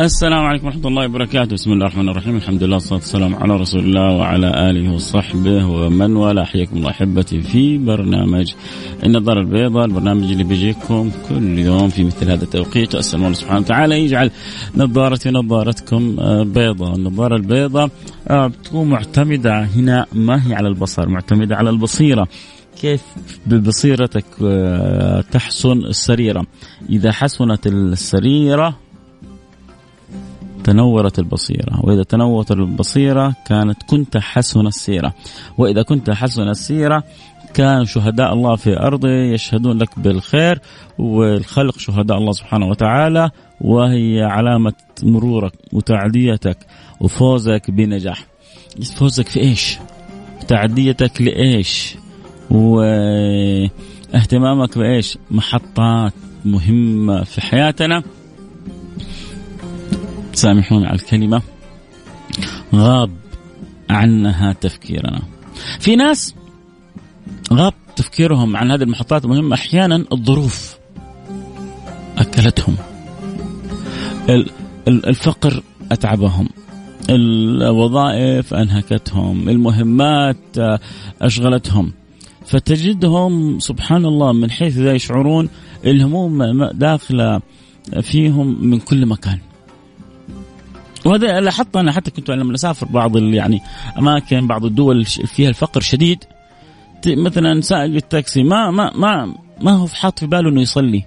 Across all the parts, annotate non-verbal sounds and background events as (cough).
السلام عليكم ورحمة الله وبركاته. بسم الله الرحمن الرحيم. الحمد لله والصلاة والسلام على رسول الله وعلى آله وصحبه ومن والاه. حياكم الله أحبتي في برنامج النظارة البيضاء البرنامج اللي بيجيكم كل يوم في مثل هذا التوقيت. أسأل الله سبحانه وتعالى يجعل نظارتي نظارتكم آه، بيضاء. النظارة البيضاء آه، بتكون معتمدة هنا. ما هي على البصر؟ معتمدة على البصيرة. كيف ببصيرتك آه، تحسن السريرة؟ إذا حسنت السريرة تنورت البصيرة وإذا تنورت البصيرة كانت كنت حسن السيرة. وإذا كنت حسن السيرة كان شهداء الله في أرضه يشهدون لك بالخير والخلق شهداء الله سبحانه وتعالى وهي علامة مرورك وتعديتك وفوزك بنجاح. فوزك في إيش؟ تعديتك لإيش؟ واهتمامك بإيش؟ محطات مهمة في حياتنا. سامحوني على الكلمة. غاب عنها تفكيرنا. في ناس غاب تفكيرهم عن هذه المحطات المهمة. أحيانا الظروف أكلتهم. الفقر أتعبهم. الوظائف أنهكتهم. المهمات أشغلتهم. فتجدهم سبحان الله من حيث لا يشعرون. الهموم داخلة فيهم من كل مكان. وهذا لاحظت أنا حتى كنت لما أسافر بعض يعني أماكن بعض الدول فيها الفقر شديد مثلا سائق التاكسي ما ما ما ما هو حاط في باله إنه يصلي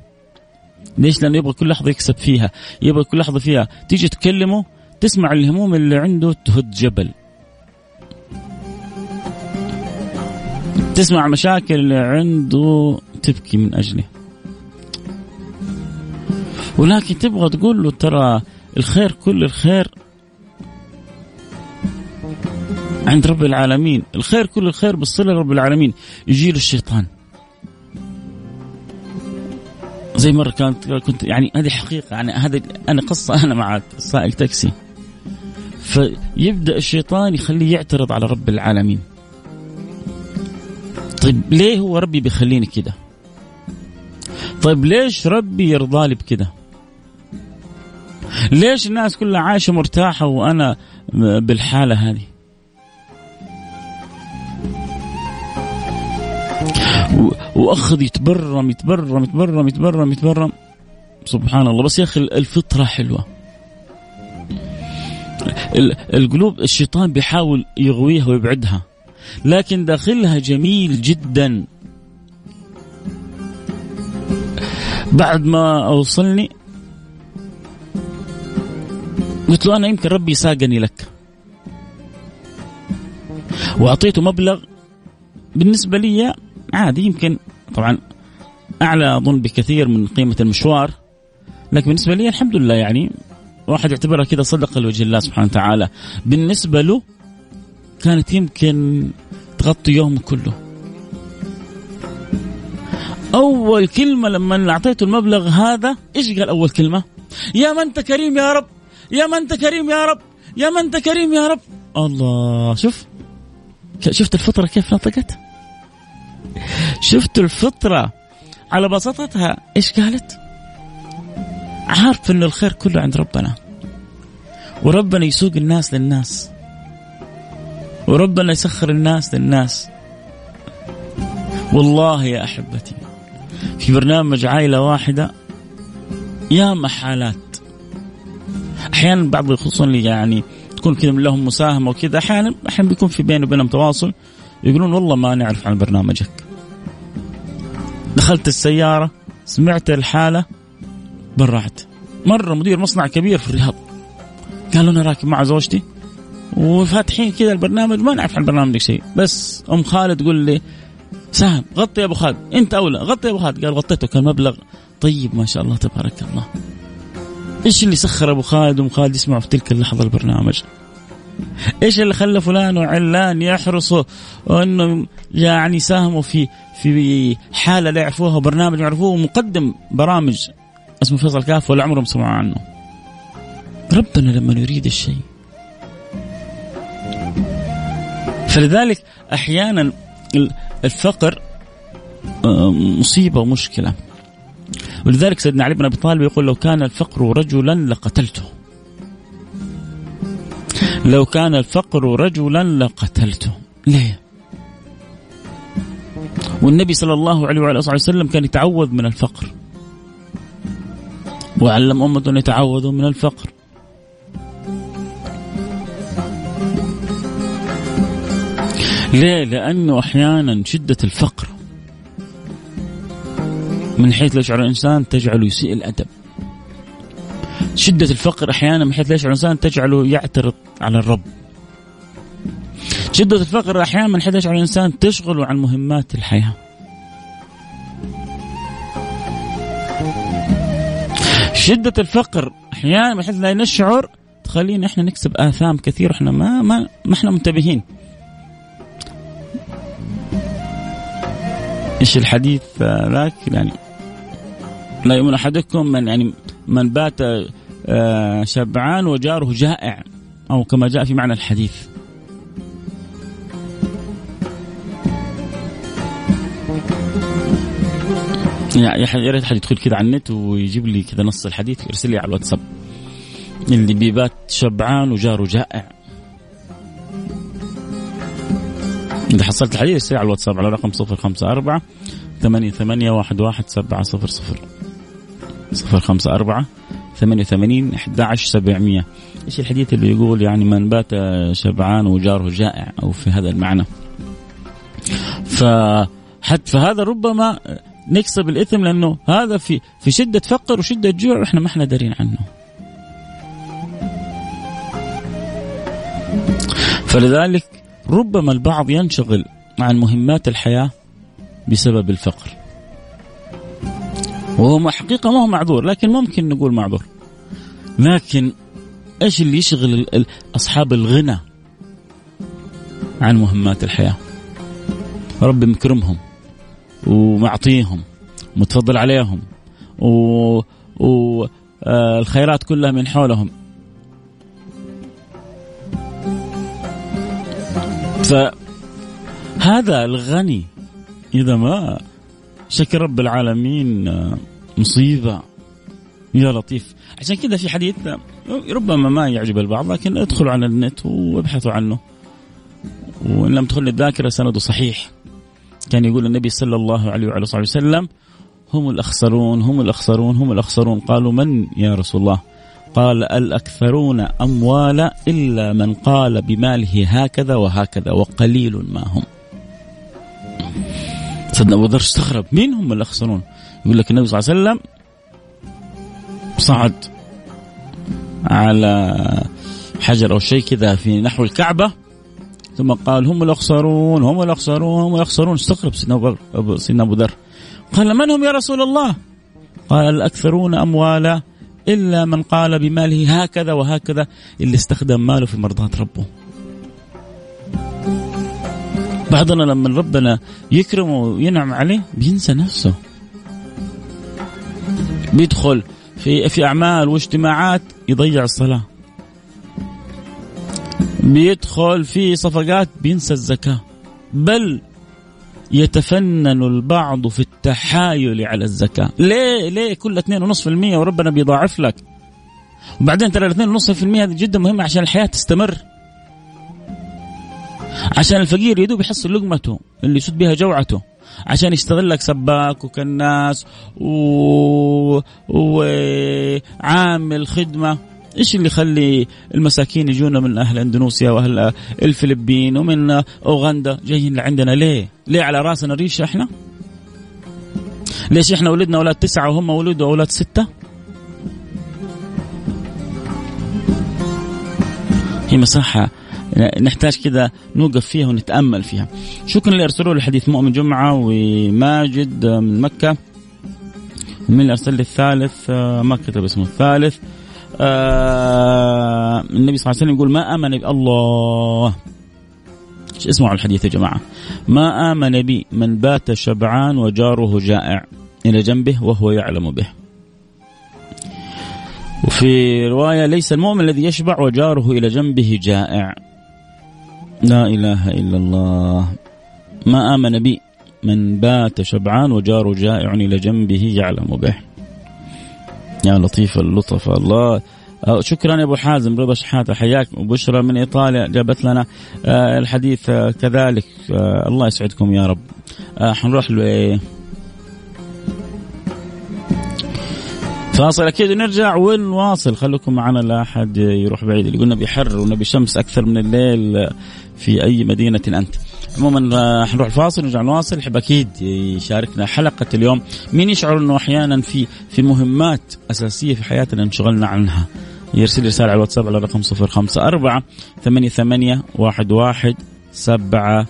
ليش؟ لأنه يبغى كل لحظة يكسب فيها، يبغى كل لحظة فيها تيجي تكلمه تسمع الهموم اللي عنده تهد جبل. تسمع مشاكل اللي عنده تبكي من أجله. ولكن تبغى تقول له ترى الخير كل الخير عند رب العالمين. الخير كل الخير بالصلة لرب العالمين. يجي له الشيطان. زي مرة كانت كنت يعني هذه حقيقة. يعني هذا أنا قصة أنا مع سائق تاكسي. فيبدأ الشيطان يخليه يعترض على رب العالمين. طيب ليه هو ربي بيخليني كده؟ طيب ليش ربي يرضى لي بكده؟ ليش الناس كلها عايشة مرتاحة وأنا بالحالة هذه؟ وأخذ يتبرم يتبرم يتبرم يتبرم يتبرم. سبحان الله. بس يا أخي الفطرة حلوة. القلوب الشيطان بيحاول يغويها ويبعدها. لكن داخلها جميل جدا. بعد ما أوصلني قلت له أنا يمكن ربي ساقني لك. وأعطيته مبلغ بالنسبة لي عادي يمكن طبعا أعلى أظن بكثير من قيمة المشوار لكن بالنسبة لي الحمد لله يعني واحد يعتبرها كذا صدقة لوجه الله سبحانه وتعالى. بالنسبة له كانت يمكن تغطي يوم كله. أول كلمة لما أعطيته المبلغ هذا إيش قال أول كلمة؟ يا من أنت كريم يا رب. يا من انت كريم يا رب يا من انت كريم يا رب. الله شوف. شفت الفطرة كيف نطقت؟ شفت الفطرة على بساطتها إيش قالت؟ عارف ان الخير كله عند ربنا. وربنا يسوق الناس للناس. وربنا يسخر الناس للناس. والله يا أحبتي في برنامج عائلة واحدة يا محالات. أحيانا بعض خصوصا اللي يعني تكون كذا لهم مساهمة وكذا أحيانا أحيانا بيكون في بيني وبينهم تواصل يقولون والله ما نعرف عن برنامجك. دخلت السيارة سمعت الحالة برعت. مرة مدير مصنع كبير في الرياض قال أنا راكب مع زوجتي وفاتحين كذا البرنامج ما نعرف عن البرنامج شيء. بس أم خالد تقول لي سهم غطي يا أبو خالد. أنت أولى غطي يا أبو خالد. قال غطيته كان مبلغ طيب ما شاء الله تبارك الله. إيش اللي سخر أبو خالد وأم خالد يسمعوا في تلك اللحظة البرنامج؟ إيش اللي خلى فلان وعلان يحرصوا انه يعني ساهموا في في حالة لا يعرفوها وبرنامج يعرفوه ومقدم برامج اسمه فيصل كاف ولا عمرهم سمعوا عنه. ربنا لما يريد الشيء. فلذلك أحيانا الفقر آه، مصيبة ومشكلة. ولذلك سيدنا علي بن أبي طالب يقول لو كان الفقر رجلا لقتلته. لو كان الفقر رجلا لقتلته. ليه؟ والنبي صلى الله عليه وعلى آله وسلم كان يتعوذ من الفقر. وعلم امته ان يتعوذوا من الفقر. ليه؟ لأنه أحيانا شدة الفقر. من حيث لا يشعر الإنسان تجعله يسيء الأدب. شدة الفقر أحيانا من حيث لا يشعر الإنسان تجعله يعترض على الرب. شدة الفقر أحيانا من حيث لا يشعر الإنسان تشغله عن مهمات الحياة. شدة الفقر أحيانا من حيث لا نشعر تخلينا إحنا نكسب آثام كثير إحنا ما ما ما إحنا منتبهين. إيش الحديث؟ ذاك؟ يعني لا يؤمن أحدكم من يعني من بات آه، شبعان وجاره جائع أو كما جاء في معنى الحديث. يا ريت حد يدخل كذا على النت ويجيب لي كذا نص الحديث يرسل لي على الواتساب. اللي بيبات شبعان وجاره جائع. إذا حصلت الحديث ارسل على الواتساب على رقم 054 ثمانية ثمانية واحد واحد سبعة صفر صفر. صفر خمسة أربعة ثمانية وثمانين أحد عشر سبعمية. إيش الحديث اللي يقول يعني من بات شبعان وجاره جائع أو في هذا المعنى؟ فحتى فهذا ربما نكسب الإثم لأنه هذا في في شدة فقر وشدة جوع وإحنا ما إحنا دارين عنه. فلذلك ربما البعض ينشغل عن مهمات الحياة بسبب الفقر. وهو حقيقة ما هو معذور لكن ممكن نقول معذور. لكن إيش اللي يشغل أصحاب الغنى عن مهمات الحياة؟ رب مكرمهم ومعطيهم متفضل عليهم و... والخيرات كلها من حولهم. فهذا الغني إذا ما شكر رب العالمين مصيبة. يا لطيف. عشان كذا في حديث ربما ما يعجب البعض لكن ادخلوا على النت وابحثوا عنه. وإن لم تدخل الذاكرة سنده صحيح. كان يقول النبي صلى الله عليه وعلى صحبه وسلم هم الأخسرون هم الأخسرون هم الأخسرون. قالوا من يا رسول الله؟ قال الأكثرون أموالا إلا من قال بماله هكذا وهكذا وقليل ما هم. سيدنا أبو ذر استغرب. مين هم الأخسرون؟ يقول لك النبي صلى الله عليه وسلم صعد على حجر أو شيء كذا في نحو الكعبة ثم قال هم الأخسرون هم الأخسرون هم الأخسرون. استغرب سيدنا أبو ذر قال من هم يا رسول الله؟ قال الأكثرون أموالا إلا من قال بماله هكذا وهكذا اللي استخدم ماله في مرضاة ربه. بعضنا لما ربنا يكرمه وينعم عليه بينسى نفسه. بيدخل في في أعمال واجتماعات يضيع الصلاة. بيدخل في صفقات بينسى الزكاة. بل يتفنن البعض في التحايل على الزكاة. ليه ليه كل 2.5% وربنا بيضاعف لك؟ وبعدين ترى ال 2.5% هذه جدا مهمة عشان الحياة تستمر. عشان الفقير يدوب يحصل لقمته اللي يسد بها جوعته عشان يشتغل لك سباك وكناس و... وعامل خدمة إيش اللي يخلي المساكين يجونا من أهل أندونيسيا وأهل الفلبين ومن أوغندا جايين لعندنا ليه؟ ليه على رأسنا ريشه إحنا؟ ليش إحنا ولدنا أولاد تسعة وهم ولدوا أولاد ستة؟ هي مساحة نحتاج كذا نوقف فيها ونتأمل فيها. شكرا اللي ارسلوا لي حديث مؤمن جمعة وماجد من مكة. ومن اللي ارسل لي الثالث ما كتب اسمه الثالث. آه النبي صلى الله عليه وسلم يقول ما آمن الله إيش اسمعوا الحديث يا جماعة ما آمن بي من بات شبعان وجاره جائع إلى جنبه وهو يعلم به وفي رواية ليس المؤمن الذي يشبع وجاره إلى جنبه جائع لا إله إلا الله. ما آمن بي؟ من بات شبعان وجاره جائع إلى جنبه يعلم به. يا لطيف اللطف الله. شكرا يا أبو حازم رضا شحاته حياك. وبشرى من إيطاليا. جابت لنا آه، الحديث آه، كذلك. آه، الله يسعدكم يا رب. حنروح ل فاصل أكيد ونرجع ونواصل. خليكم معنا لا أحد يروح بعيد. اللي قلنا بحر ونبي شمس أكثر من الليل في أي مدينة أنت. عموما آه، حنروح الفاصل ونرجع نواصل. يحب أكيد يشاركنا حلقة اليوم. مين يشعر إنه أحيانا في في مهمات أساسية في حياتنا انشغلنا عنها؟ يرسل رسالة على الواتساب على رقم 054 88 11 700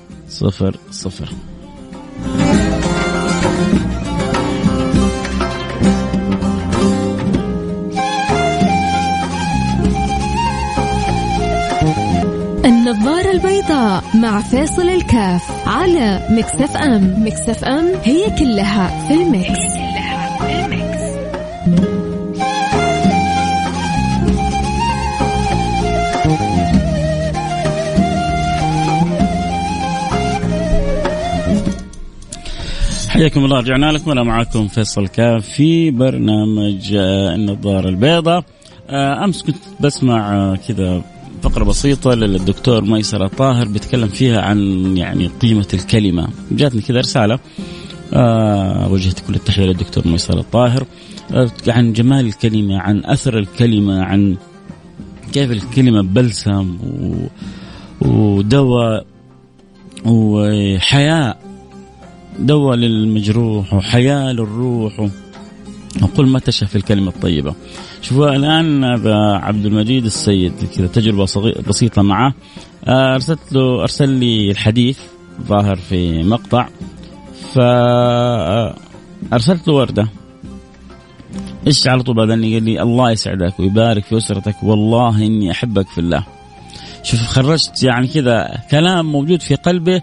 البيضاء مع فيصل الكاف على Mix FM. Mix FM هي كلها في ال mix, كلها في ال mix. حياكم الله رجعنا لكم. وأنا معكم فيصل كاف في برنامج آه، النظارة البيضاء. آه، أمس كنت بسمع آه، كذا فقرة بسيطة للدكتور ميسر الطاهر بيتكلم فيها عن يعني قيمة الكلمة. جاتني كذا رسالة وجهت كل التحية للدكتور ميسر الطاهر عن جمال الكلمة عن أثر الكلمة عن كيف الكلمة بلسم ودواء وحياء. دواء للمجروح وحياة للروح وقل ما في الكلمة الطيبة. شوفوا الآن عبد المجيد السيد كذا تجربة بسيطة معه. آه، أرسلت له أرسل لي الحديث ظاهر في مقطع. فأرسلت له وردة. إيش على طول بعدين قال لي الله يسعدك ويبارك في أسرتك والله إني أحبك في الله. شوف خرجت يعني كذا كلام موجود في قلبه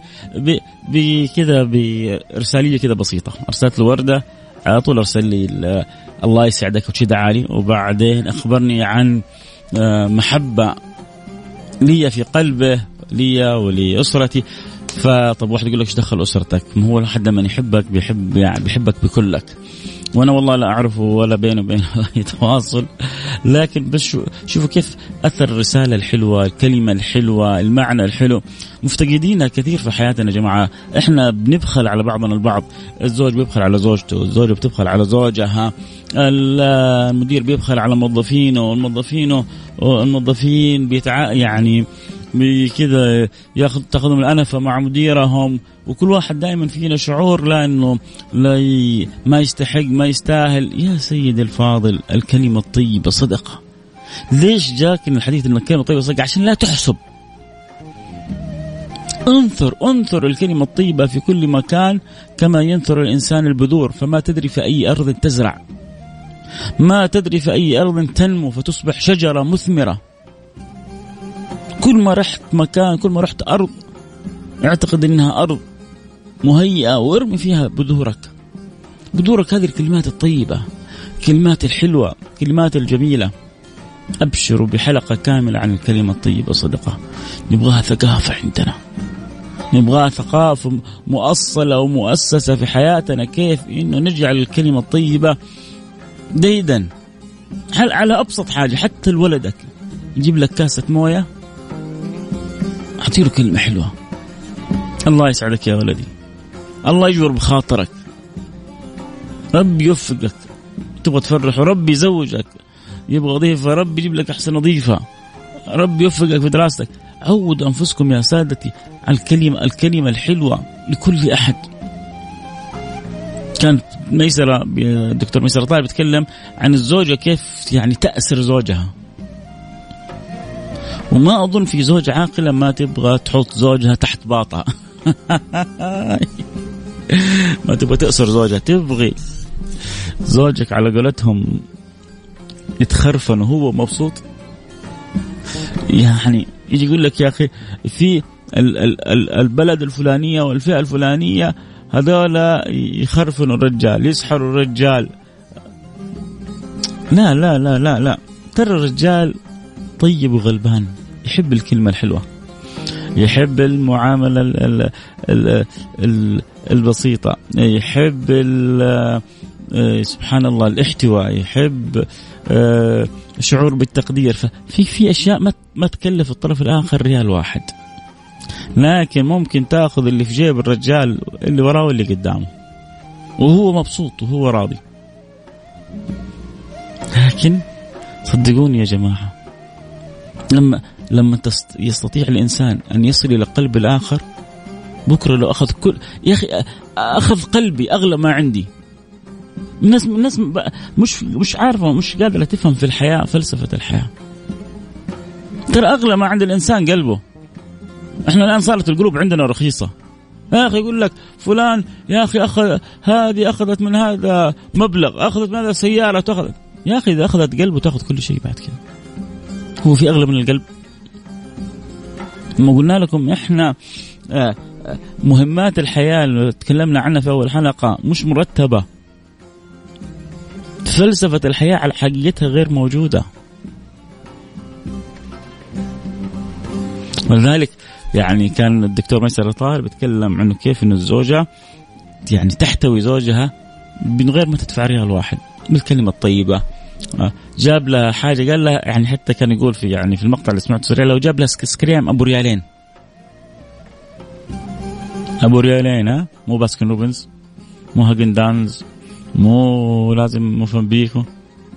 بكذا برساليه كذا بسيطة. أرسلت له وردة. على طول أرسل لي الله يسعدك وشي دعالي وبعدين أخبرني عن آه، محبة لي في قلبه لي ولأسرتي فطب واحد يقول لك إيش دخل أسرتك؟ ما هو حد من يحبك بيحب يعني بيحبك بكلك. وأنا والله لا اعرفه ولا بينه وبين (laughs) أي تواصل لكن بس شوفوا كيف أثر الرسالة الحلوة، الكلمة الحلوة، المعنى الحلو مفتقدينها كثير في حياتنا يا جماعة، إحنا بنبخل على بعضنا البعض، الزوج بيبخل على زوجته، الزوجة بتبخل على زوجها، المدير بيبخل على موظفينه، والموظفين الموظفين بيتع يعني كذا ياخذ تاخذهم الأنفة مع مديرهم. وكل واحد دائما فينا شعور لا إنه لا ي... ما يستحق ما يستاهل. يا سيدي الفاضل الكلمة الطيبة صدقة. ليش جاك الحديث الكلمة الطيبة صدقة؟ عشان لا تحسب. انثر انثر الكلمة الطيبة في كل مكان كما ينثر الإنسان البذور فما تدري في أي أرض تزرع. ما تدري في أي أرض تنمو فتصبح شجرة مثمرة. كل ما رحت مكان كل ما رحت أرض أعتقد أنها أرض مهيئة وارمي فيها بذورك. بذورك هذه الكلمات الطيبة الكلمات الحلوة الكلمات الجميلة. أبشروا بحلقة كاملة عن الكلمة الطيبة صدقة. نبغاها ثقافة عندنا. نبغاها ثقافة مؤصلة ومؤسسة في حياتنا كيف؟ إنه نجعل الكلمة الطيبة ديدا. على أبسط حاجة حتى لولدك يجيب لك كاسة موية؟ أعطي له كلمة حلوة. الله يسعدك يا ولدي. الله يجبر بخاطرك. ربي يوفقك. تبغى تفرح؟ ربي يزوجك. يبغى ضيفة ربي يجيب لك أحسن ضيفة ربي يوفقك في دراستك. عودوا أنفسكم يا سادتي على الكلمة الكلمة الحلوة لكل أحد. كانت ميسرة دكتور ميسرة طالب يتكلم عن الزوجة كيف يعني تأسر زوجها. وما أظن في زوجة عاقلة ما تبغى تحط زوجها تحت باطها (laughs) ما تبغى تأسر زوجها تبغي. زوجك على قولتهم يتخرفن وهو مبسوط. يعني يجي يقول لك يا أخي في البلد الفلانية والفئة الفلانية هذولا يخرفنوا الرجال يسحروا الرجال. لا لا لا لا لا. ترى الرجال طيب وغلبان يحب الكلمة الحلوة. يحب المعاملة ال ال ال البسيطة. يحب سبحان الله الاحتواء يحب آه، شعور بالتقدير. ففي في أشياء ما ما تكلف الطرف الآخر ريال واحد. لكن ممكن تاخذ اللي في جيب الرجال اللي وراه واللي قدامه. وهو مبسوط وهو راضي. لكن صدقوني يا جماعة لما لما يستطيع الإنسان أن يصل إلى قلب الآخر بكرة لو أخذ كل يا أخي أخذ قلبي أغلى ما عندي. الناس الناس مش مش عارفة مش قادرة تفهم في الحياة فلسفة الحياة. ترى أغلى ما عند الإنسان قلبه. إحنا الآن صارت القلوب عندنا رخيصة. يا أخي يقول لك فلان يا أخي أخذ هذه أخذت من هذا مبلغ أخذت من هذا سيارة تأخذ. يا أخي إذا أخذت قلبه تأخذ كل شيء بعد كذا هو في أغلى من القلب. ما قلنا لكم إحنا آه، آه، مهمات الحياة اللي تكلمنا عنها في أول حلقة مش مرتبة. فلسفه الحياة على حقيقتها غير موجودة. ولذلك يعني كان الدكتور ميسر طاهر بيتكلم عنه كيف إنه الزوجة يعني تحتوي زوجها من غير ما تدفع ريال واحد. بالكلمة الطيبة. آه، جاب لها حاجة قال لها يعني حتى كان يقول في يعني في المقطع اللي سمعته سريع لو جاب لها آيسكريم أبو ريالين. أبو ريالين ها؟ مو Baskin Robbins مو Häagen-Dazs مو لازم Mövenpick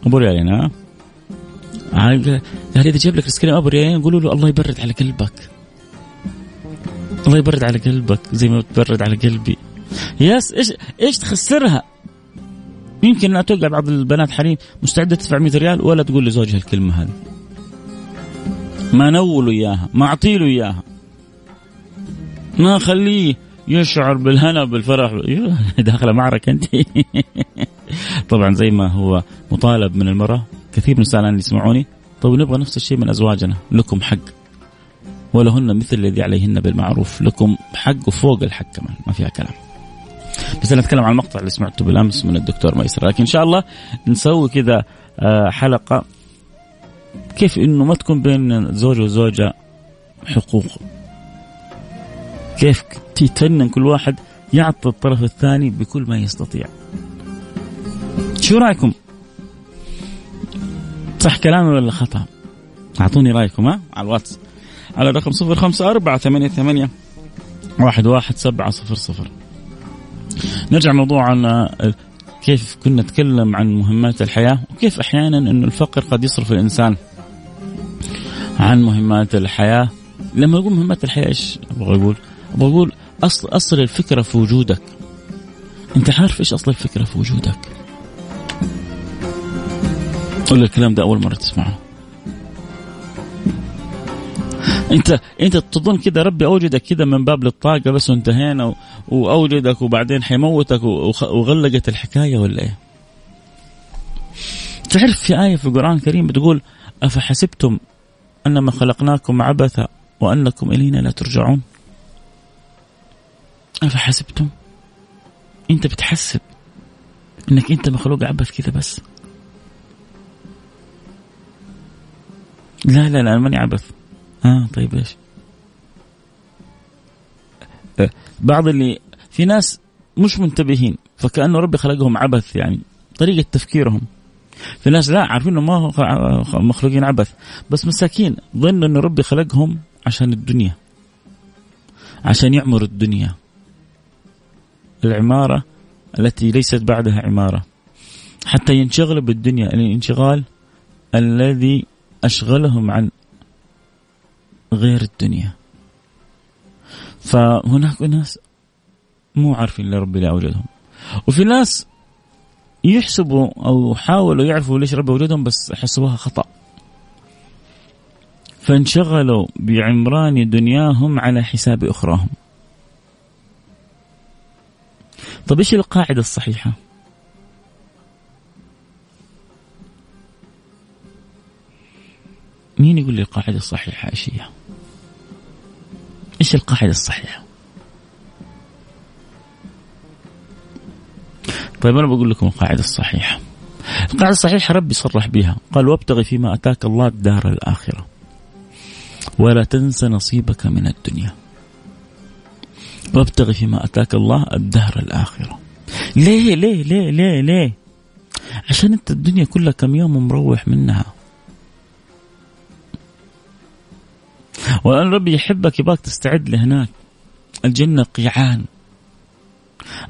أبو ريالين ها؟ قال إذا جاب لك آيسكريم ابو ريالين قولوا له الله يبرد على قلبك. الله يبرد على قلبك زي ما تبرد على قلبي. ياس إيش إيش تخسرها؟ يمكن توقع بعض البنات حريم مستعدة تدفع 100 ريال ولا تقول لزوجها الكلمة هذه. ما نوله إياها ما اعطي له إياها. ما أخليه يشعر بالهنا بالفرح. داخله معركة أنت. (laughs) طبعا زي ما هو مطالب من المرأة. كثير من النساء الان يسمعوني. طيب نبغى نفس الشيء من أزواجنا. لكم حق. ولهن مثل الذي عليهن بالمعروف. لكم حق وفوق الحق كمان. ما فيها كلام. بس أنا أتكلم عن المقطع اللي سمعته بالأمس من الدكتور ميسر. لكن إن شاء الله نسوي كذا آه، حلقة. كيف إنه ما تكون بين زوج وزوجة حقوق؟ كيف؟ تتفنن كل واحد يعطي الطرف الثاني بكل ما يستطيع. شو رأيكم؟ صح كلامي ولا خطأ؟ أعطوني رأيكم ها؟ على الواتس. على الرقم صفر خمسة أربعة ثمانية ثمانية واحد واحد سبعة صفر صفر. نرجع موضوعنا كيف كنا نتكلم عن مهمات الحياة وكيف أحيانا أن الفقر قد يصرف الإنسان عن مهمات الحياة. لما أقول مهمات الحياة إيش أبغى أقول؟ أبغى أقول أصل أصل الفكرة في وجودك أنت عارف إيش أصل الفكرة في وجودك ولا الكلام ده أول مرة تسمعه انت أنت تظن كذا ربي أوجدك كذا من باب للطاقة بس وانتهينا وأوجدك وبعدين حيموتك وغلقت الحكاية ولا إيه؟ تعرف في آية في القرآن الكريم بتقول أفحسبتم أنما خلقناكم عبثا وأنكم إلينا لا ترجعون؟ افحسبتم؟ أنت بتحسب إنك أنت مخلوق عبث كذا بس لا لا لا ماني عبث آه طيب إيش؟ أه، بعض اللي في ناس مش منتبهين فكأنه ربي خلقهم عبث يعني طريقة تفكيرهم في ناس لا عارفين انه ما هو مخلوقين عبث بس مساكين ظنوا انه ربي خلقهم عشان الدنيا عشان يعمروا الدنيا العمارة التي ليست بعدها عمارة. حتى ينشغلوا بالدنيا الانشغال الذي أشغلهم عن غير الدنيا. فهناك ناس مو عارفين لربي لا أوجدهم وفي ناس يحسبوا أو حاولوا يعرفوا ليش ربي أوجدهم بس حسبوها خطأ. فانشغلوا بعمران دنياهم على حساب أخراهم. طيب إيش القاعدة الصحيحة؟ مين يقول لي القاعدة الصحيحة إيش هي إيش القاعدة الصحيحة؟ طيب أنا بقول لكم القاعدة الصحيحة. القاعدة الصحيحة ربي صرح بها. قال وابتغي فيما أتاك الله الدار الآخرة. ولا تنس نصيبك من الدنيا. وابتغي فيما أتاك الله الدهر الآخرة ليه ليه ليه ليه ليه؟ عشان أنت الدنيا كلها كم يوم مروح منها. وأن ربي يحبك يباك تستعد لهناك. الجنة قيعان.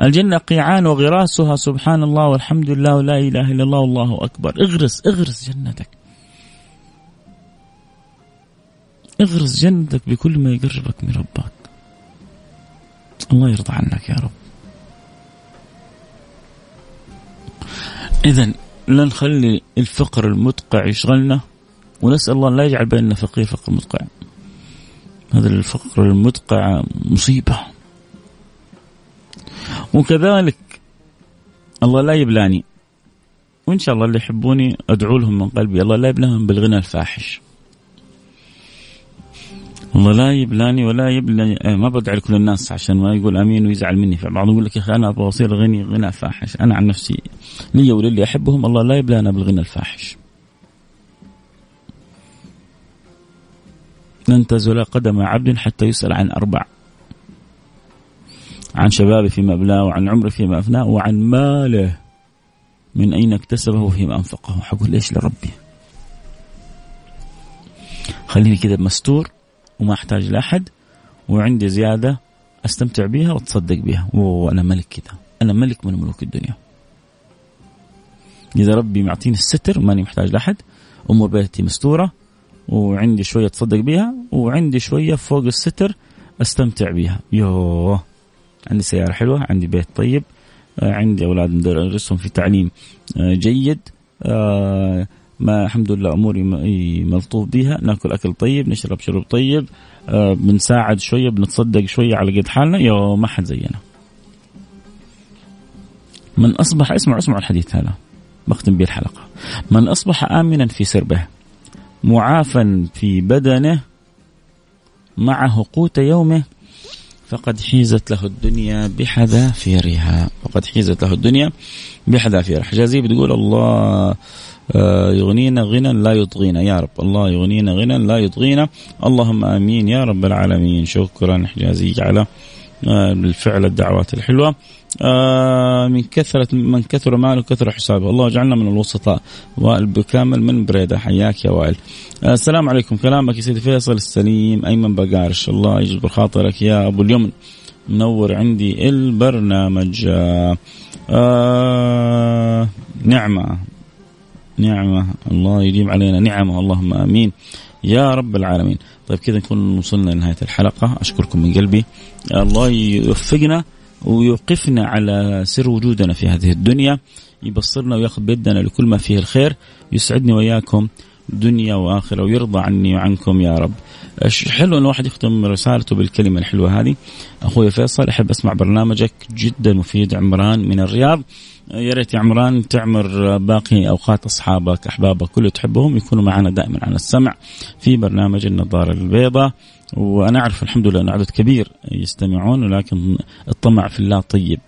الجنة قيعان وغراسها سبحان الله والحمد لله ولا إله إلا الله والله أكبر. اغرس اغرس جنتك. اغرس جنتك بكل ما يقربك من ربك. الله يرضى عنك يا رب. إذا لا نخلي الفقر المدقع يشغلنا ونسأل الله لا يجعل بيننا فقير فقر مدقع. هذا الفقر المدقع مصيبة. وكذلك الله لا يبلاني وإن شاء الله اللي يحبوني أدعو لهم من قلبي الله لا يبلاهم بالغنى الفاحش. الله لا يبلاني ولا يبلاني إيه، ما بدعي لكل الناس عشان ما يقول أمين ويزعل مني. فبعض يقول لك يا أخي أنا أبغى أصير غني غنى فاحش. أنا عن نفسي لي وللي أحبهم الله لا يبلانا بالغنى الفاحش. لن تزول قدم عبد حتى يسأل عن أربع. عن شبابه فيما أبلاه وعن عمره فيما أفناه وعن ماله. من أين اكتسبه وفيما أنفقه؟ حقول ليش لربي؟ خليني كذا مستور. وما أحتاج لأحد وعندي زيادة أستمتع بها وأتصدق بها وأنا ملك كذا أنا ملك من ملوك الدنيا. إذا ربي معطيني الستر ماني محتاج لأحد. أمور بيتي مستورة وعندي شوية أتصدق بيها وعندي شوية فوق الستر أستمتع بيها. يوه عندي سيارة حلوة عندي بيت طيب عندي أولاد ندرسهم في تعليم آه، جيد آه، ما الحمد لله أموري ملطوف بها ناكل أكل طيب نشرب شرب طيب. بنساعد شوية بنتصدق شوية على قد حالنا. يو ما حد زينا. من أصبح اسمع اسمع الحديث هذا. بختم به الحلقة. من أصبح آمنا في سربه معافى في بدنه معه قوت يومه فقد حيزت له الدنيا بحذافيرها. فقد حيزت له الدنيا بحذافيرها. حجازي بتقول الله آه، يغنينا غنى لا يطغينا. يا رب الله يغنينا غنى لا يطغينا. اللهم آمين يا رب العالمين. شكرا حجازي على آه، بالفعل الدعوات الحلوة. آه، من كثرة من كثر ماله كثر حسابه. الله اجعلنا من الوسطاء وائل بكامل من بريدة. حياك يا وائل. آه، السلام عليكم. كلامك يا سيدي فيصل السليم أيمن بقارش الله يجبر خاطرك يا أبو اليمن. منور عندي البرنامج. آه, آه نعمة. نعمة الله يديم علينا نعمة اللهم آمين. يا رب العالمين. طيب كذا نكون وصلنا لنهاية الحلقة. أشكركم من قلبي. الله يوفقنا ويوقفنا على سر وجودنا في هذه الدنيا. يبصرنا وياخذ بيدنا لكل ما فيه الخير. يسعدني وياكم دنيا وآخرة ويرضى عني وعنكم يا رب. حلو إن الواحد يختم رسالته بالكلمة الحلوة هذه. أخوي فيصل أحب أسمع برنامجك. جدا مفيد عمران من الرياض. يا ريت يا عمران تعمر باقي أوقات أصحابك أحبابك كل تحبهم يكونوا معنا دائما على السمع في برنامج النظارة البيضاء. وأنا أعرف الحمد لله أن عدد كبير يستمعون ولكن الطمع في الله طيب.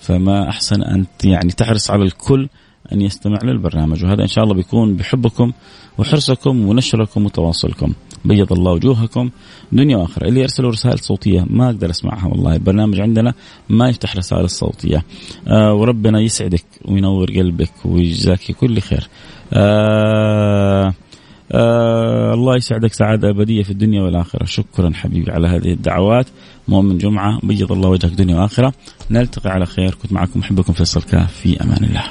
فما أحسن ان يعني تحرص على الكل أن يستمع للبرنامج. وهذا إن شاء الله بيكون بحبكم وحرصكم ونشركم وتواصلكم. بيض الله وجوهكم. دنيا وآخرة. اللي يرسلوا رسائل صوتية ما أقدر أسمعها والله. البرنامج عندنا ما يفتح رسائل صوتيه آه وربنا يسعدك وينور قلبك ويجزاك كل خير. آه آه الله يسعدك سعادة أبدية في الدنيا والآخرة. شكرا حبيبي على هذه الدعوات. مؤمن جمعة. بيض الله وجهك دنيا وآخرة. نلتقي على خير. كنت معكم. أحبكم. فيصل كاف. في أمان الله.